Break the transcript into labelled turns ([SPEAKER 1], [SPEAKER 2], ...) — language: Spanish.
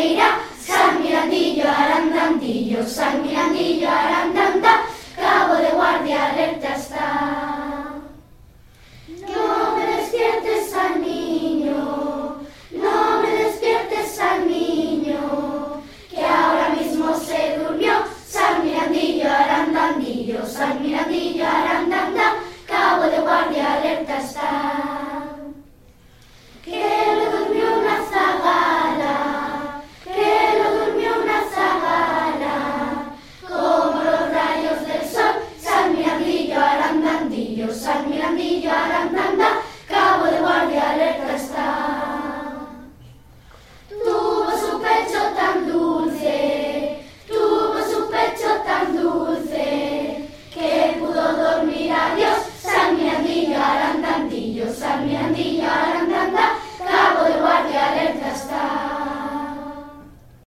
[SPEAKER 1] San Mirandillo, Arandandillo, San Mirandillo, Arandanta, Cabo de Guardia, alerta está. No me despiertes al niño, no me despiertes al niño, que ahora mismo se durmió, San Mirandillo, Arandandillo, San Mirandillo, Arandanta, Cabo de Guardia, alerta está.